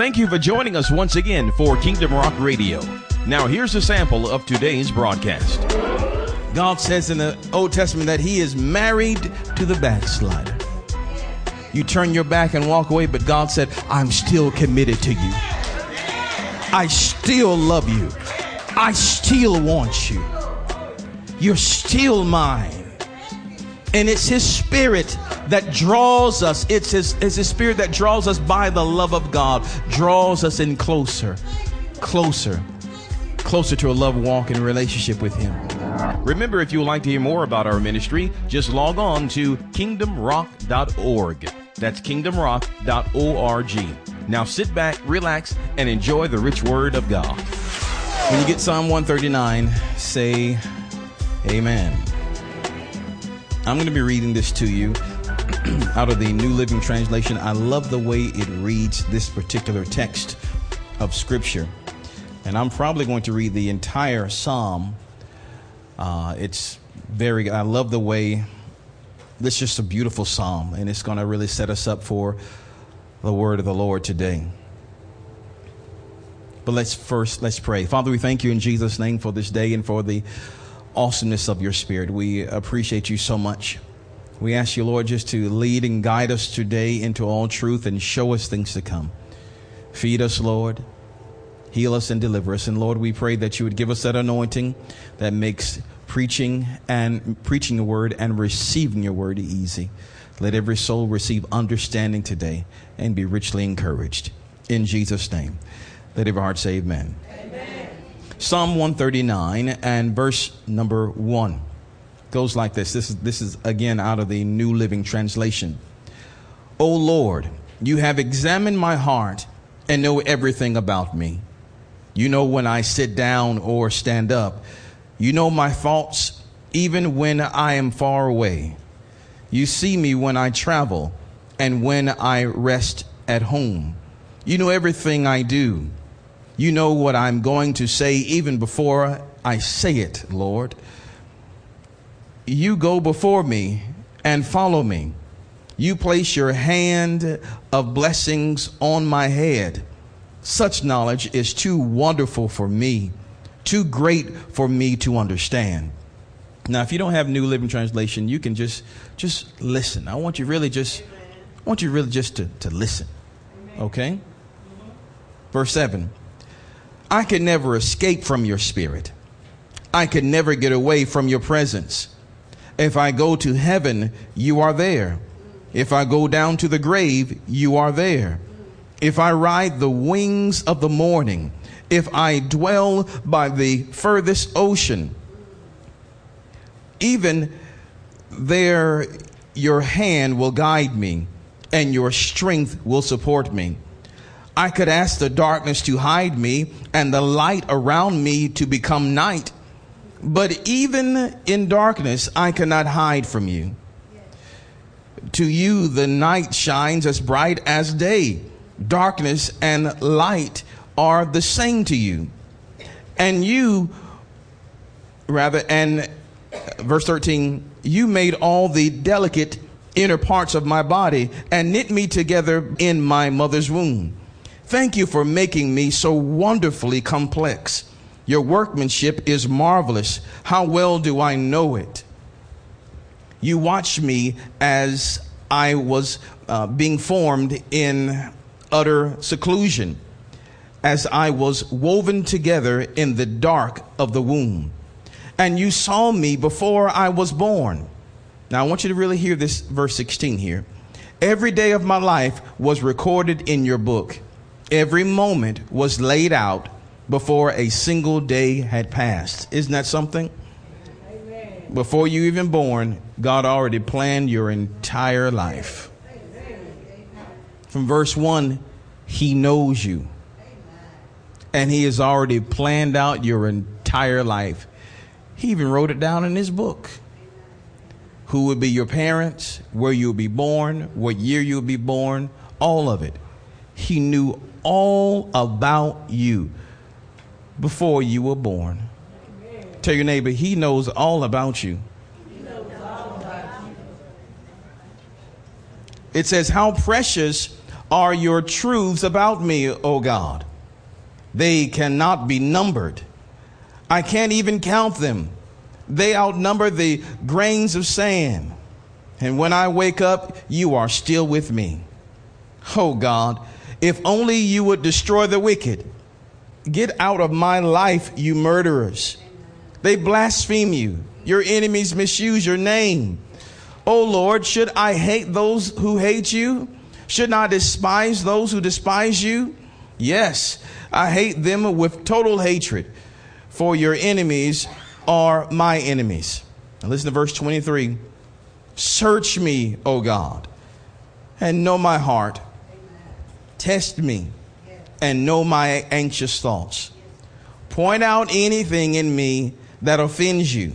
Thank you for joining us once again for Kingdom Rock Radio. Now, here's a sample of today's broadcast. God says in the Old Testament that He is married to the backslider. You turn your back and walk away, but God said, I'm still committed to you. I still love you. I still want you. You're still mine. And it's His Spirit that draws us. It's His, it's His Spirit that draws us by the love of God, draws us in closer, closer, closer to a love walk and relationship with Him. Remember, if you would like to hear more about our ministry, just log on to kingdomrock.org. That's kingdomrock.org. Now sit back, relax, and enjoy the rich word of God. When you get Psalm 139, say Amen. I'm going to be reading this to you out of the New Living Translation. I love the way it reads this particular text of Scripture. And I'm probably going to read the entire Psalm. Uh, it's very, I love the way, it's just a beautiful Psalm, and it's going to really set us up for the word of the Lord today. But let's first, let's pray. Father, we thank you in Jesus' name for this day and for the awesomeness of your spirit. We appreciate you so much. We ask you, Lord, just to lead and guide us today into all truth and show us things to come. Feed us, Lord. Heal us and deliver us. And Lord, we pray that you would give us that anointing that makes preaching and preaching the word and receiving your word easy. Let every soul receive understanding today and be richly encouraged. In Jesus' name. Let every heart say amen. Psalm 139 and verse number 1 goes like this. This is, this is again out of the New Living Translation. O Lord, you have examined my heart and know everything about me. You know when I sit down or stand up. You know my thoughts even when I am far away. You see me when I travel and when I rest at home. You know everything I do. You know what I'm going to say even before I say it, Lord. You go before me and follow me. You place your hand of blessings on my head. Such knowledge is too wonderful for me, too great for me to understand. Now, if you don't have New Living Translation, you can just just listen. I want you really just I want you really just to, to listen. Okay? Verse 7. I could never escape from your spirit. I could never get away from your presence. If I go to heaven, you are there. If I go down to the grave, you are there. If I ride the wings of the morning, if I dwell by the furthest ocean, even there your hand will guide me and your strength will support me. I could ask the darkness to hide me and the light around me to become night. But even in darkness, I cannot hide from you. To you, the night shines as bright as day. Darkness and light are the same to you. And you, rather, and verse 13, you made all the delicate inner parts of my body and knit me together in my mother's womb. Thank you for making me so wonderfully complex. Your workmanship is marvelous. How well do I know it? You watched me as I was uh, being formed in utter seclusion, as I was woven together in the dark of the womb. And you saw me before I was born. Now, I want you to really hear this verse 16 here. Every day of my life was recorded in your book Every moment was laid out before a single day had passed. Isn't that something? Amen. Before you even born, God already planned your entire life. From verse 1, He knows you. And He has already planned out your entire life. He even wrote it down in His book. Who would be your parents, where you'll be born, what year you'll be born, all of it. He knew all about you before you were born. Tell your neighbor, he knows all about you. It says, How precious are your truths about me, O God. They cannot be numbered. I can't even count them. They outnumber the grains of sand. And when I wake up, you are still with me. Oh God, if only you would destroy the wicked. Get out of my life, you murderers. They blaspheme you. Your enemies misuse your name. Oh Lord, should I hate those who hate you? Should I despise those who despise you? Yes, I hate them with total hatred, for your enemies are my enemies. Now listen to verse 23. Search me, O God, and know my heart. Test me and know my anxious thoughts. Point out anything in me that offends you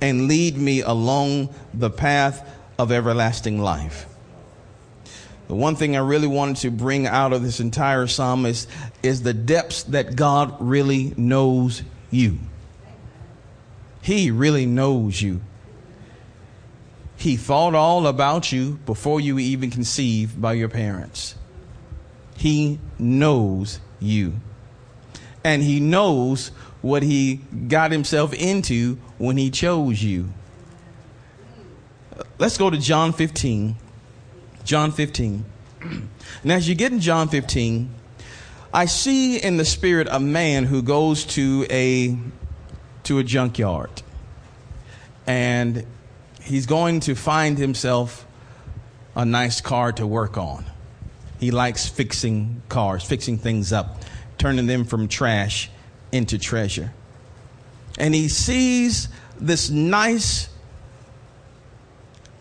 and lead me along the path of everlasting life. The one thing I really wanted to bring out of this entire psalm is, is the depths that God really knows you. He really knows you. He thought all about you before you were even conceived by your parents. He knows you. And He knows what He got Himself into when He chose you. Let's go to John 15. John 15. And as you get in John 15, I see in the spirit a man who goes to a to a junkyard. And he's going to find himself a nice car to work on. He likes fixing cars, fixing things up, turning them from trash into treasure. And he sees this nice,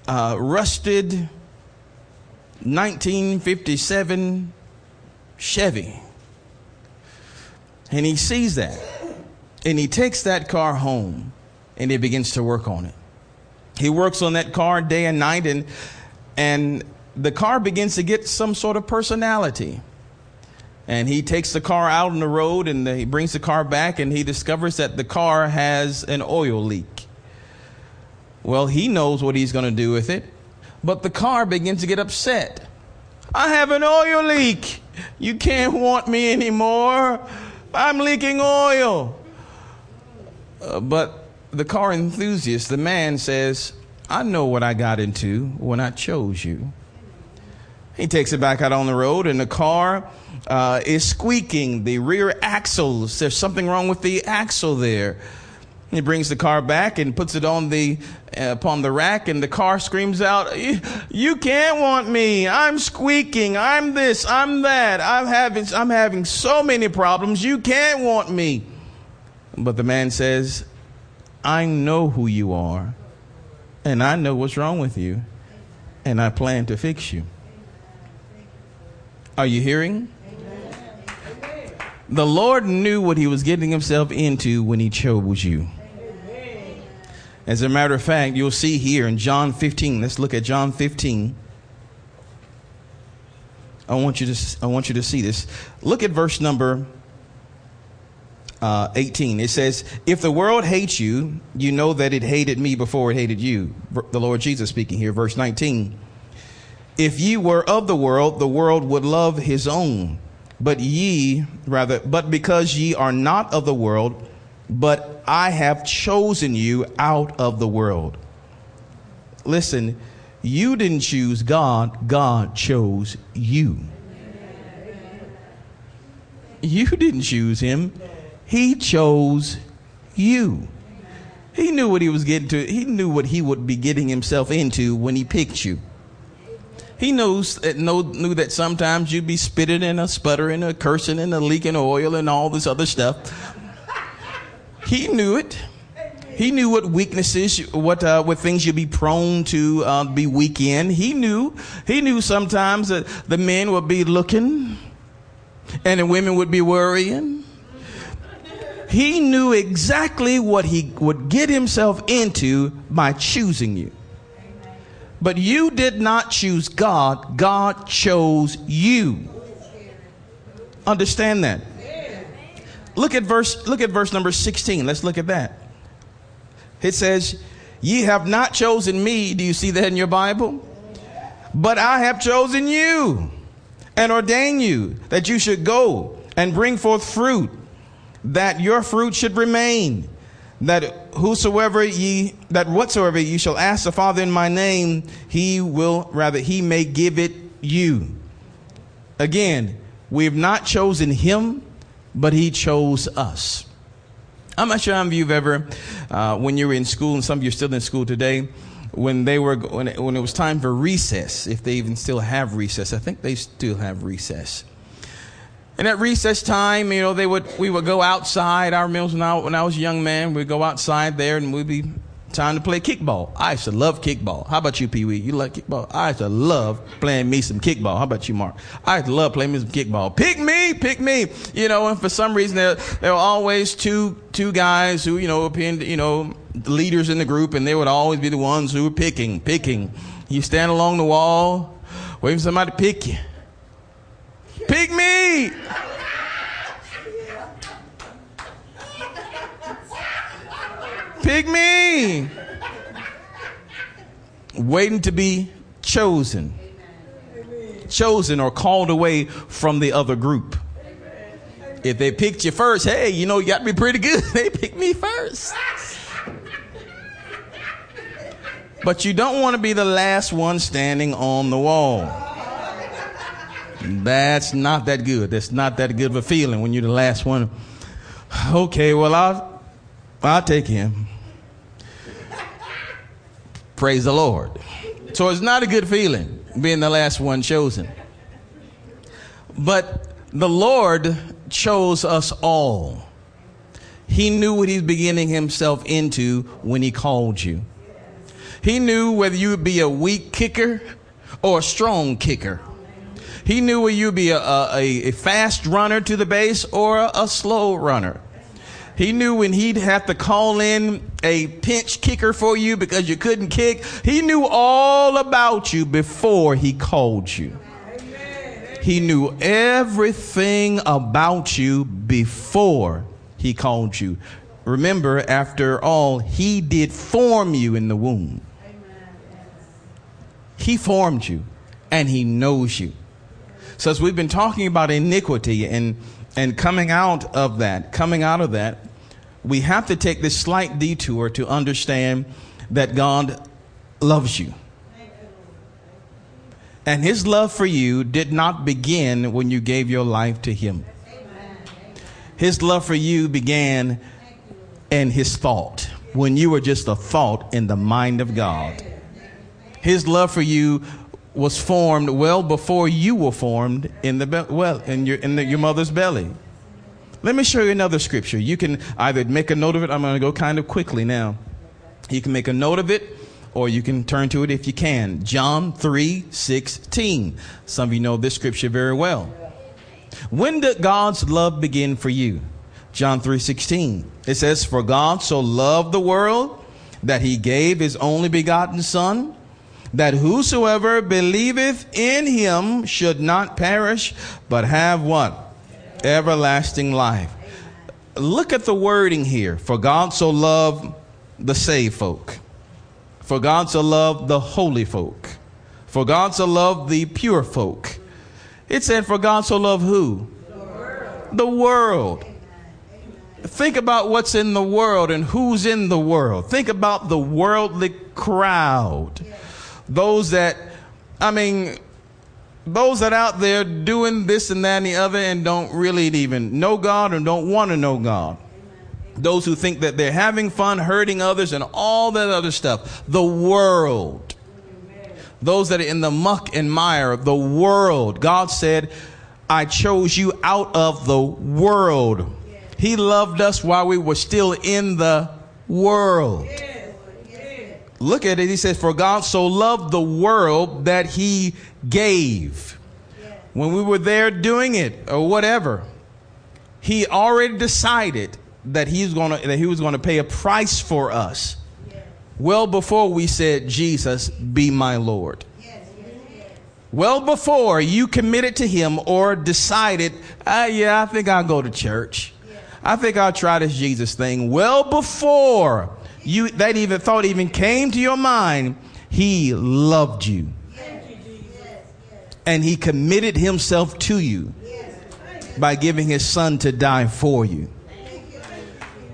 uh, rusted 1957 Chevy. And he sees that. And he takes that car home and he begins to work on it. He works on that car day and night and and the car begins to get some sort of personality. And he takes the car out on the road and he brings the car back and he discovers that the car has an oil leak. Well, he knows what he's going to do with it, but the car begins to get upset. I have an oil leak. You can't want me anymore. I'm leaking oil. Uh, but the car enthusiast, the man says, I know what I got into when I chose you. He takes it back out on the road, and the car uh, is squeaking. The rear axles, there's something wrong with the axle there. He brings the car back and puts it on the uh, upon the rack, and the car screams out, "You can't want me! I'm squeaking! I'm this! I'm that! I'm having I'm having so many problems. You can't want me!" But the man says, "I know who you are, and I know what's wrong with you, and I plan to fix you." Are you hearing? The Lord knew what he was getting himself into when he chose you. As a matter of fact, you'll see here in John 15. Let's look at John 15. I want you to I want you to see this. Look at verse number uh, 18. It says, "If the world hates you, you know that it hated me before it hated you." The Lord Jesus speaking here, verse 19. If ye were of the world, the world would love his own. But ye, rather, but because ye are not of the world, but I have chosen you out of the world. Listen, you didn't choose God, God chose you. You didn't choose him, he chose you. He knew what he was getting to, he knew what he would be getting himself into when he picked you. He knows know, knew that sometimes you'd be spitting and a sputtering, and a cursing and a leaking oil and all this other stuff. He knew it. He knew what weaknesses, what uh, what things you'd be prone to uh, be weak in. He knew. He knew sometimes that the men would be looking, and the women would be worrying. He knew exactly what he would get himself into by choosing you. But you did not choose God, God chose you. Understand that. Look at verse look at verse number 16. Let's look at that. It says, "Ye have not chosen me." Do you see that in your Bible? But I have chosen you and ordained you that you should go and bring forth fruit, that your fruit should remain, that whosoever ye, that whatsoever ye shall ask the Father in my name, he will, rather, he may give it you. Again, we have not chosen him, but he chose us. I'm not sure how many of you have ever, uh, when you were in school, and some of you are still in school today, when they were when it, when it was time for recess, if they even still have recess, I think they still have recess. And at recess time, you know, they would we would go outside. Our meals when I, when I was a young man, we'd go outside there and we'd be time to play kickball. I used to love kickball. How about you, Pee Wee? You like kickball? I used to love playing me some kickball. How about you, Mark? I used to love playing me some kickball. Pick me, pick me. You know, and for some reason there there were always two two guys who you know appeared, you know leaders in the group, and they would always be the ones who were picking, picking. You stand along the wall, waiting for somebody to pick you. Pick me! Pick me! Waiting to be chosen. Chosen or called away from the other group. If they picked you first, hey, you know, you got to be pretty good. They picked me first. But you don't want to be the last one standing on the wall. That's not that good. That's not that good of a feeling when you're the last one. Okay, well, I'll, I'll take him. Praise the Lord. So it's not a good feeling being the last one chosen. But the Lord chose us all. He knew what he's beginning himself into when he called you. He knew whether you would be a weak kicker or a strong kicker. He knew whether you'd be a, a, a fast runner to the base or a, a slow runner. He knew when he'd have to call in a pinch kicker for you because you couldn't kick. He knew all about you before he called you. He knew everything about you before he called you. Remember, after all, he did form you in the womb. He formed you and he knows you. So as we've been talking about iniquity and and coming out of that, coming out of that, we have to take this slight detour to understand that God loves you. And his love for you did not begin when you gave your life to him. His love for you began in his thought, when you were just a thought in the mind of God. His love for you was formed well before you were formed in the be- well in your in the, your mother's belly. Let me show you another scripture. You can either make a note of it. I'm going to go kind of quickly now. You can make a note of it, or you can turn to it if you can. John three sixteen. Some of you know this scripture very well. When did God's love begin for you? John 3:16. It says, "For God so loved the world that he gave his only begotten son, that whosoever believeth in him should not perish, but have what? Everlasting life." Look at the wording here. For God so loved the saved folk. For God so loved the holy folk. For God so loved the pure folk. It said, For God so loved who? The world. The world. Think about what's in the world and who's in the world. Think about the worldly crowd. Those that, I mean, those that out there doing this and that and the other and don't really even know God and don't want to know God. Those who think that they're having fun, hurting others, and all that other stuff. The world. Those that are in the muck and mire, the world. God said, I chose you out of the world. He loved us while we were still in the world. Look at it. He says, For God so loved the world that he gave. When we were there doing it or whatever, he already decided that he's gonna that he was gonna pay a price for us. Well before we said, Jesus, be my Lord. Well before you committed to him or decided, ah, yeah, I think I'll go to church. I think I'll try this Jesus thing. Well before you that even thought even came to your mind, he loved you. and he committed himself to you by giving his son to die for you.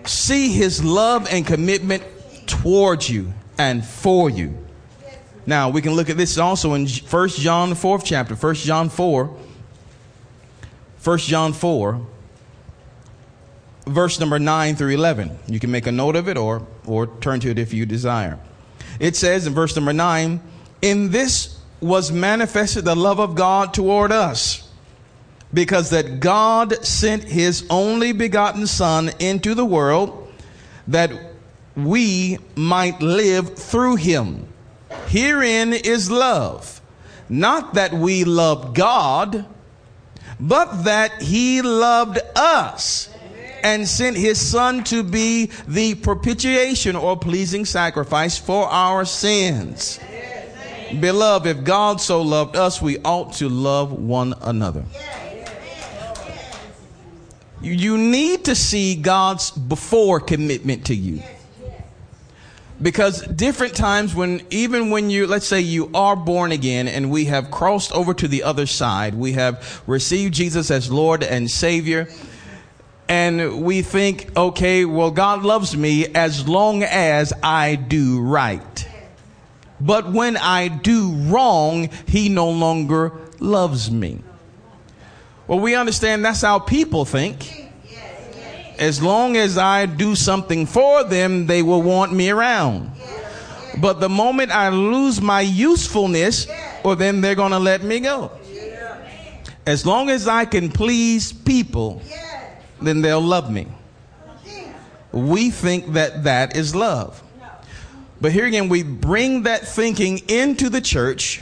See his love and commitment towards you and for you. Now, we can look at this also in 1 John, fourth chapter, 1 John 4. 1 John 4, verse number 9 through 11. You can make a note of it or, or turn to it if you desire. It says in verse number 9, In this was manifested the love of God toward us, because that God sent his only begotten Son into the world that we might live through him. Herein is love. Not that we loved God, but that he loved us and sent his son to be the propitiation or pleasing sacrifice for our sins. Beloved, if God so loved us, we ought to love one another. You need to see God's before commitment to you because different times when even when you let's say you are born again and we have crossed over to the other side we have received jesus as lord and savior and we think okay well god loves me as long as i do right but when i do wrong he no longer loves me well we understand that's how people think as long as I do something for them, they will want me around. But the moment I lose my usefulness, well, then they're going to let me go. As long as I can please people, then they'll love me. We think that that is love. But here again, we bring that thinking into the church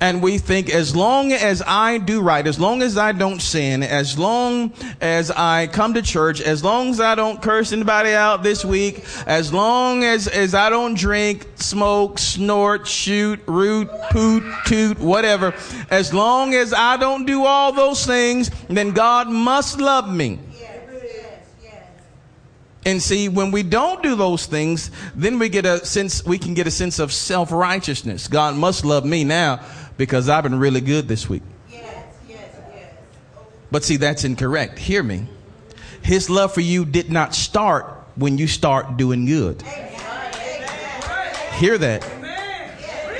and we think as long as I do right, as long as I don't sin, as long as I come to church, as long as I don't curse anybody out this week, as long as, as I don't drink, smoke, snort, shoot, root, poot, toot, whatever, as long as I don't do all those things, then God must love me. And see, when we don't do those things, then we get a sense, we can get a sense of self righteousness. God must love me now because I've been really good this week. Yes, yes, yes. But see, that's incorrect. Hear me. His love for you did not start when you start doing good. Hear that.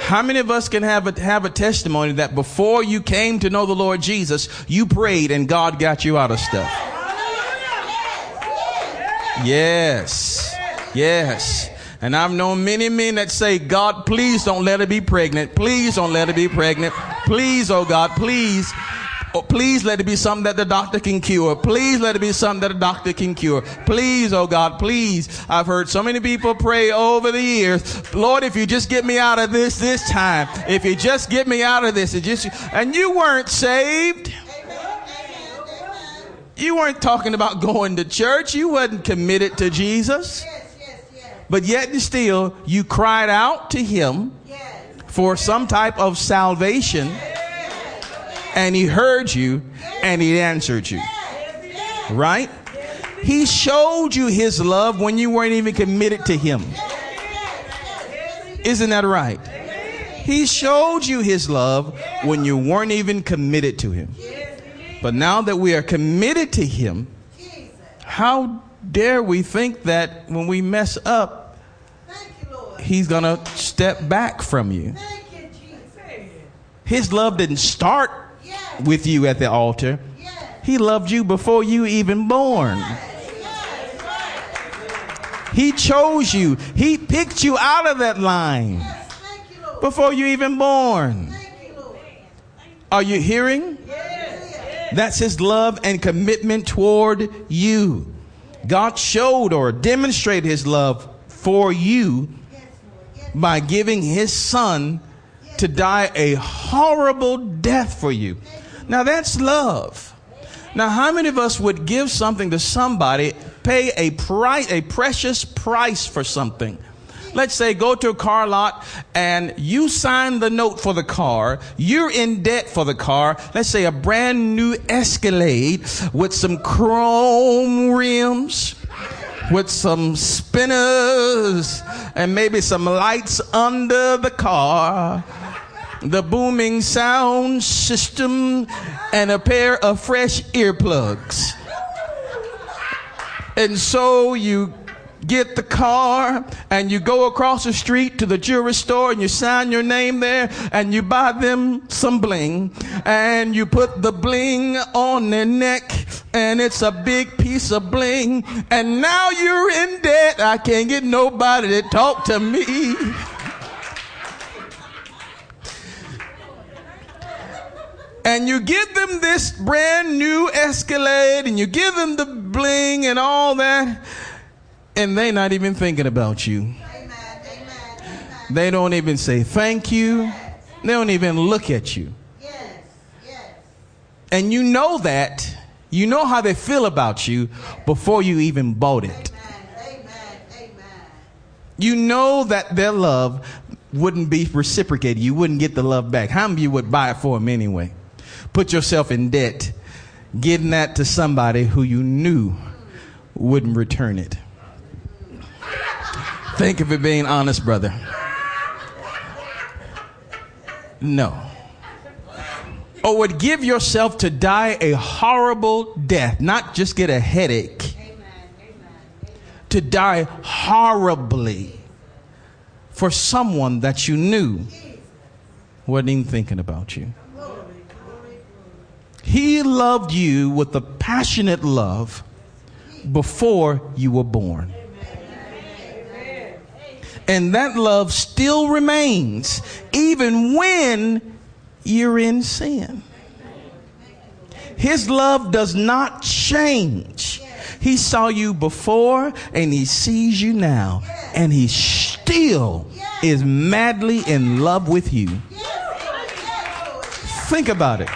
How many of us can have a, have a testimony that before you came to know the Lord Jesus, you prayed and God got you out of stuff? Yes. Yes. And I've known many men that say, God, please don't let her be pregnant. Please don't let her be pregnant. Please, oh God, please. Oh, please let it be something that the doctor can cure. Please let it be something that the doctor can cure. Please, oh God, please. I've heard so many people pray over the years. Lord, if you just get me out of this this time, if you just get me out of this, just, and you weren't saved. You weren't talking about going to church. You wasn't committed to Jesus. But yet and still, you cried out to him for some type of salvation, and he heard you and he answered you. Right? He showed you his love when you weren't even committed to him. Isn't that right? He showed you his love when you weren't even committed to him. But now that we are committed to him, how dare we think that when we mess up, he's going to step back from you. His love didn't start with you at the altar. He loved you before you even born. He chose you. He picked you out of that line before you even born. Are you hearing? That's his love and commitment toward you. God showed or demonstrated his love for you by giving his son to die a horrible death for you. Now that's love. Now, how many of us would give something to somebody, pay a price, a precious price for something? Let's say go to a car lot and you sign the note for the car. You're in debt for the car. Let's say a brand new Escalade with some chrome rims with some spinners and maybe some lights under the car. the booming sound system, and a pair of fresh earplugs. And so you get the car and you go across the street to the jewelry store and you sign your name there and you buy them some bling and you put the bling on their neck and it's a big piece of bling and now you're in debt. I can't get nobody to talk to me. and you give them this brand new Escalade and you give them the bling and all that and they not even thinking about you. They don't even say thank you. They don't even look at you. And you know that. You know how they feel about you before you even bought it. You know that their love wouldn't be reciprocated. You wouldn't get the love back. How many you would buy it for them anyway? Put yourself in debt, getting that to somebody who you knew wouldn't return it. Thank of it being honest, brother. No. Or would give yourself to die a horrible death, not just get a headache, to die horribly for someone that you knew wasn't even thinking about you. He loved you with a passionate love before you were born. And that love still remains even when you're in sin. His love does not change. He saw you before and he sees you now. And he still is madly in love with you. Think about it.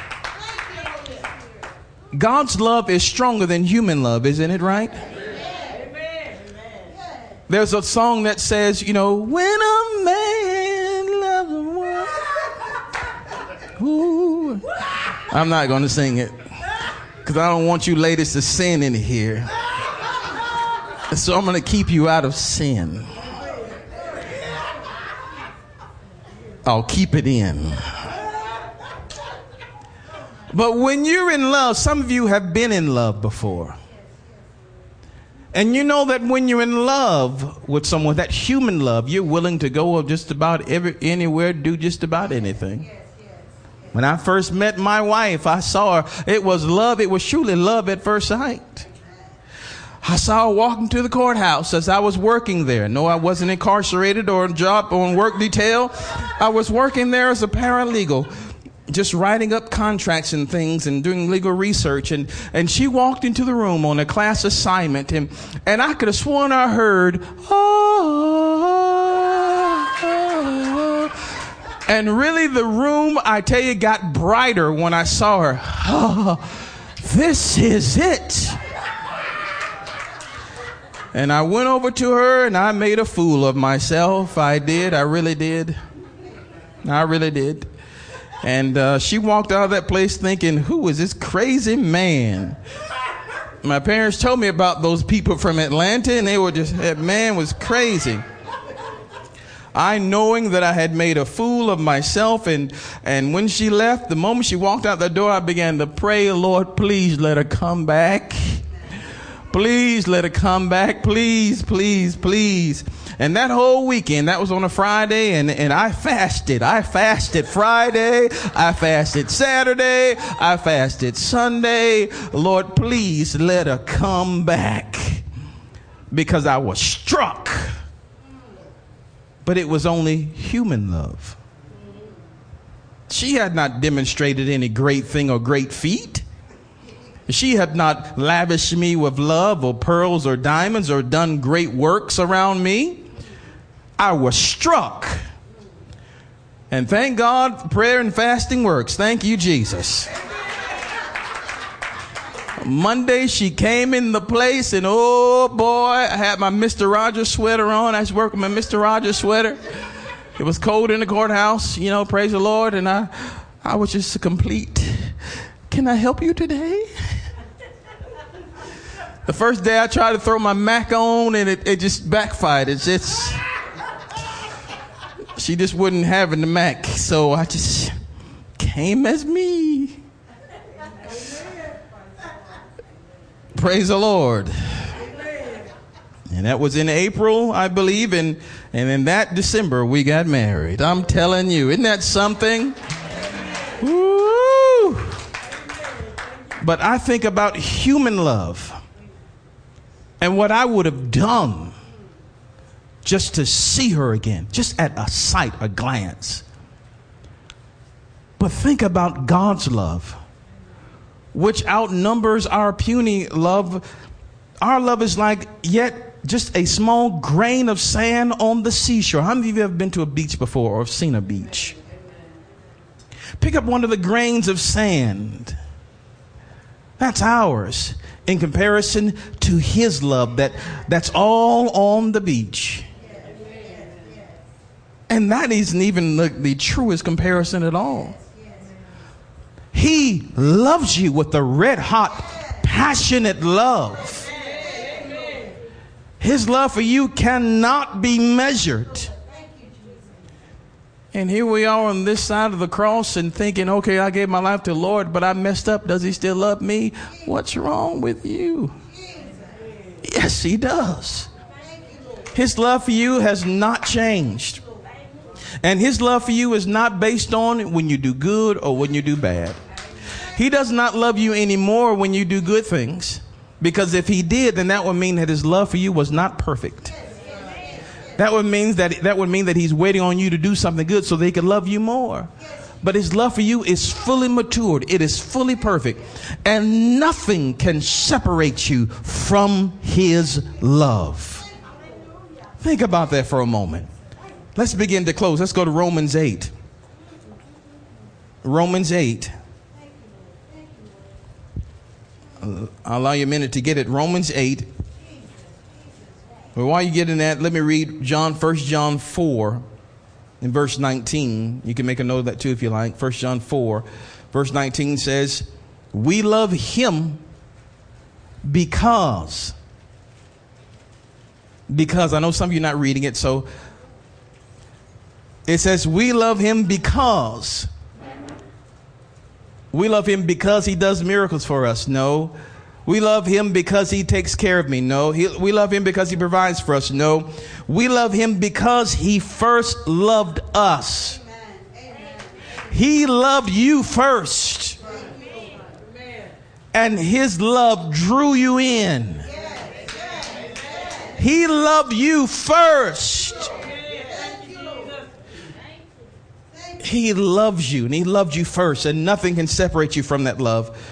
God's love is stronger than human love, isn't it right? There's a song that says, you know, when a man loves a woman. Ooh. I'm not going to sing it because I don't want you ladies to sin in here. So I'm going to keep you out of sin. I'll keep it in. But when you're in love, some of you have been in love before. And you know that when you're in love with someone, that human love, you're willing to go just about every, anywhere, do just about anything. When I first met my wife, I saw her. It was love. It was truly love at first sight. I saw her walking to the courthouse as I was working there. No, I wasn't incarcerated or on job or on work detail. I was working there as a paralegal just writing up contracts and things and doing legal research and, and she walked into the room on a class assignment and, and I could have sworn I heard, oh, and really the room, I tell you, got brighter when I saw her. Oh, this is it. And I went over to her and I made a fool of myself. I did. I really did. I really did. And uh, she walked out of that place thinking, who is this crazy man? My parents told me about those people from Atlanta, and they were just, that man was crazy. I knowing that I had made a fool of myself and and when she left, the moment she walked out the door, I began to pray, Lord, please let her come back. Please let her come back. Please, please, please. And that whole weekend, that was on a Friday, and, and I fasted. I fasted Friday. I fasted Saturday. I fasted Sunday. Lord, please let her come back. Because I was struck. But it was only human love. She had not demonstrated any great thing or great feat. She had not lavished me with love or pearls or diamonds or done great works around me. I was struck. And thank God prayer and fasting works. Thank you, Jesus. Monday she came in the place and oh boy, I had my Mr. Rogers sweater on. I was working my Mr. Rogers sweater. It was cold in the courthouse, you know, praise the Lord. And I, I was just complete, can I help you today? The first day I tried to throw my Mac on and it, it just backfired. It's just, she just wouldn't have in the Mac, so I just came as me. Praise the Lord. And that was in April, I believe, and, and in that December we got married. I'm telling you, isn't that something? Woo! But I think about human love and what I would have done just to see her again, just at a sight, a glance. But think about God's love, which outnumbers our puny love. Our love is like yet just a small grain of sand on the seashore. How many of you have been to a beach before or have seen a beach? Pick up one of the grains of sand. That's ours in comparison to his love that that's all on the beach. And that isn't even the, the truest comparison at all. He loves you with a red hot, passionate love. His love for you cannot be measured. And here we are on this side of the cross and thinking, okay, I gave my life to the Lord, but I messed up. Does he still love me? What's wrong with you? Yes, he does. His love for you has not changed. And his love for you is not based on when you do good or when you do bad. He does not love you anymore when you do good things. Because if he did, then that would mean that his love for you was not perfect. That would mean that that would mean that he's waiting on you to do something good so they can love you more. But his love for you is fully matured. It is fully perfect. And nothing can separate you from his love. Think about that for a moment. Let's begin to close. Let's go to Romans 8. Romans 8. I'll allow you a minute to get it. Romans 8. But while you're getting that, let me read John, 1 John 4 in verse 19. You can make a note of that too if you like. 1 John 4, verse 19 says, We love him because. Because I know some of you not reading it, so it says, We love him because. We love him because he does miracles for us. No. We love him because he takes care of me. No. He, we love him because he provides for us. No. We love him because he first loved us. He loved you first. And his love drew you in. He loved you first. He loves you and He loved you first, and nothing can separate you from that love.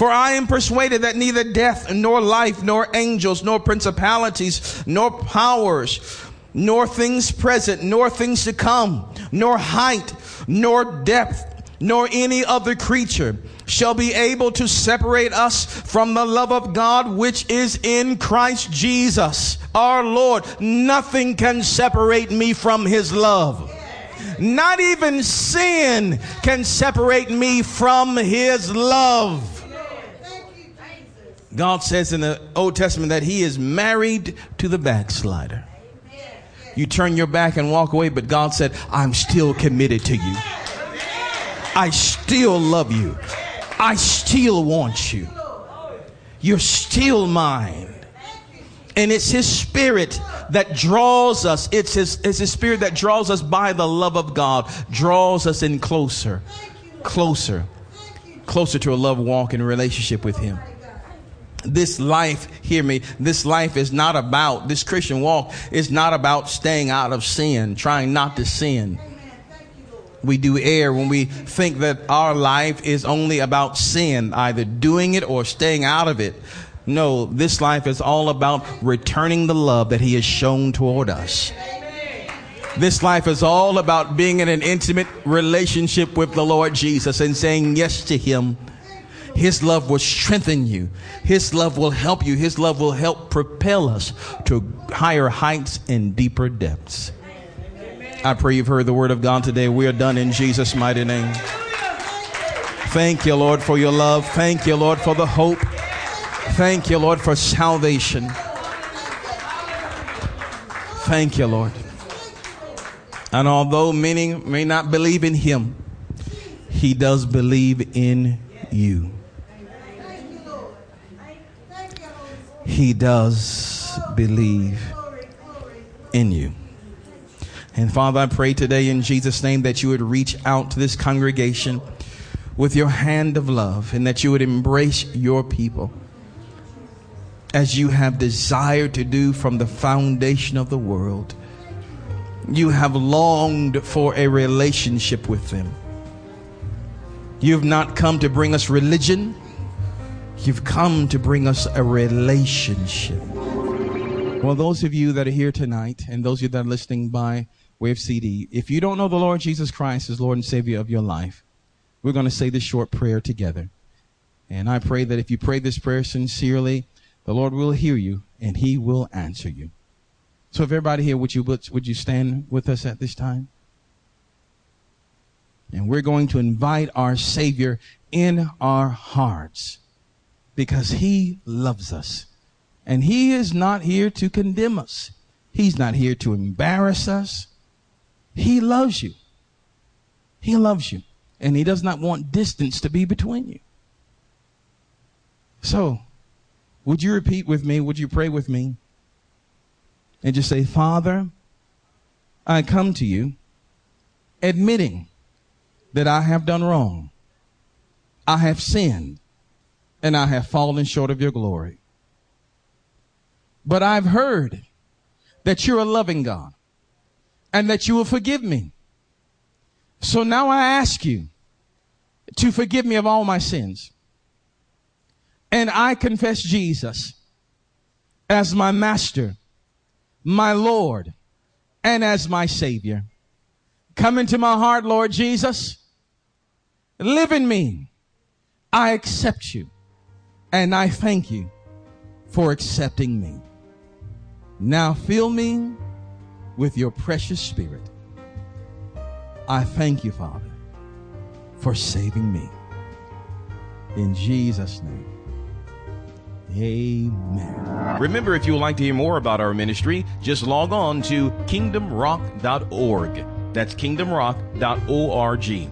For I am persuaded that neither death, nor life, nor angels, nor principalities, nor powers, nor things present, nor things to come, nor height, nor depth, nor any other creature shall be able to separate us from the love of God which is in Christ Jesus our Lord. Nothing can separate me from his love. Not even sin can separate me from his love. God says in the Old Testament that he is married to the backslider. You turn your back and walk away, but God said, I'm still committed to you. I still love you. I still want you. You're still mine. And it's His Spirit that draws us. It's His, it's His Spirit that draws us by the love of God, draws us in closer, closer, closer to a love walk and relationship with Him. This life, hear me, this life is not about, this Christian walk is not about staying out of sin, trying not to sin we do err when we think that our life is only about sin, either doing it or staying out of it. No, this life is all about returning the love that He has shown toward us. This life is all about being in an intimate relationship with the Lord Jesus and saying yes to Him. His love will strengthen you. His love will help you. His love will help propel us to higher heights and deeper depths. I pray you've heard the word of God today. We are done in Jesus' mighty name. Thank you, Lord, for your love. Thank you, Lord, for the hope. Thank you, Lord, for salvation. Thank you, Lord. And although many may not believe in him, he does believe in you. He does believe in you. And Father, I pray today in Jesus' name that you would reach out to this congregation with your hand of love and that you would embrace your people as you have desired to do from the foundation of the world. You have longed for a relationship with them. You've not come to bring us religion. You've come to bring us a relationship. Well, those of you that are here tonight and those of you that are listening by way of CD, if you don't know the Lord Jesus Christ as Lord and Savior of your life, we're going to say this short prayer together. And I pray that if you pray this prayer sincerely, the Lord will hear you and he will answer you. So if everybody here, would you, would you stand with us at this time? And we're going to invite our Savior in our hearts because he loves us. And he is not here to condemn us. He's not here to embarrass us. He loves you. He loves you. And he does not want distance to be between you. So, would you repeat with me? Would you pray with me? And just say, Father, I come to you admitting that I have done wrong. I have sinned and I have fallen short of your glory. But I've heard that you're a loving God and that you will forgive me. So now I ask you to forgive me of all my sins. And I confess Jesus as my master, my Lord, and as my Savior. Come into my heart, Lord Jesus. Live in me. I accept you. And I thank you for accepting me. Now fill me with your precious spirit. I thank you, Father, for saving me. In Jesus' name. Amen. Remember, if you would like to hear more about our ministry, just log on to kingdomrock.org. That's kingdomrock.org.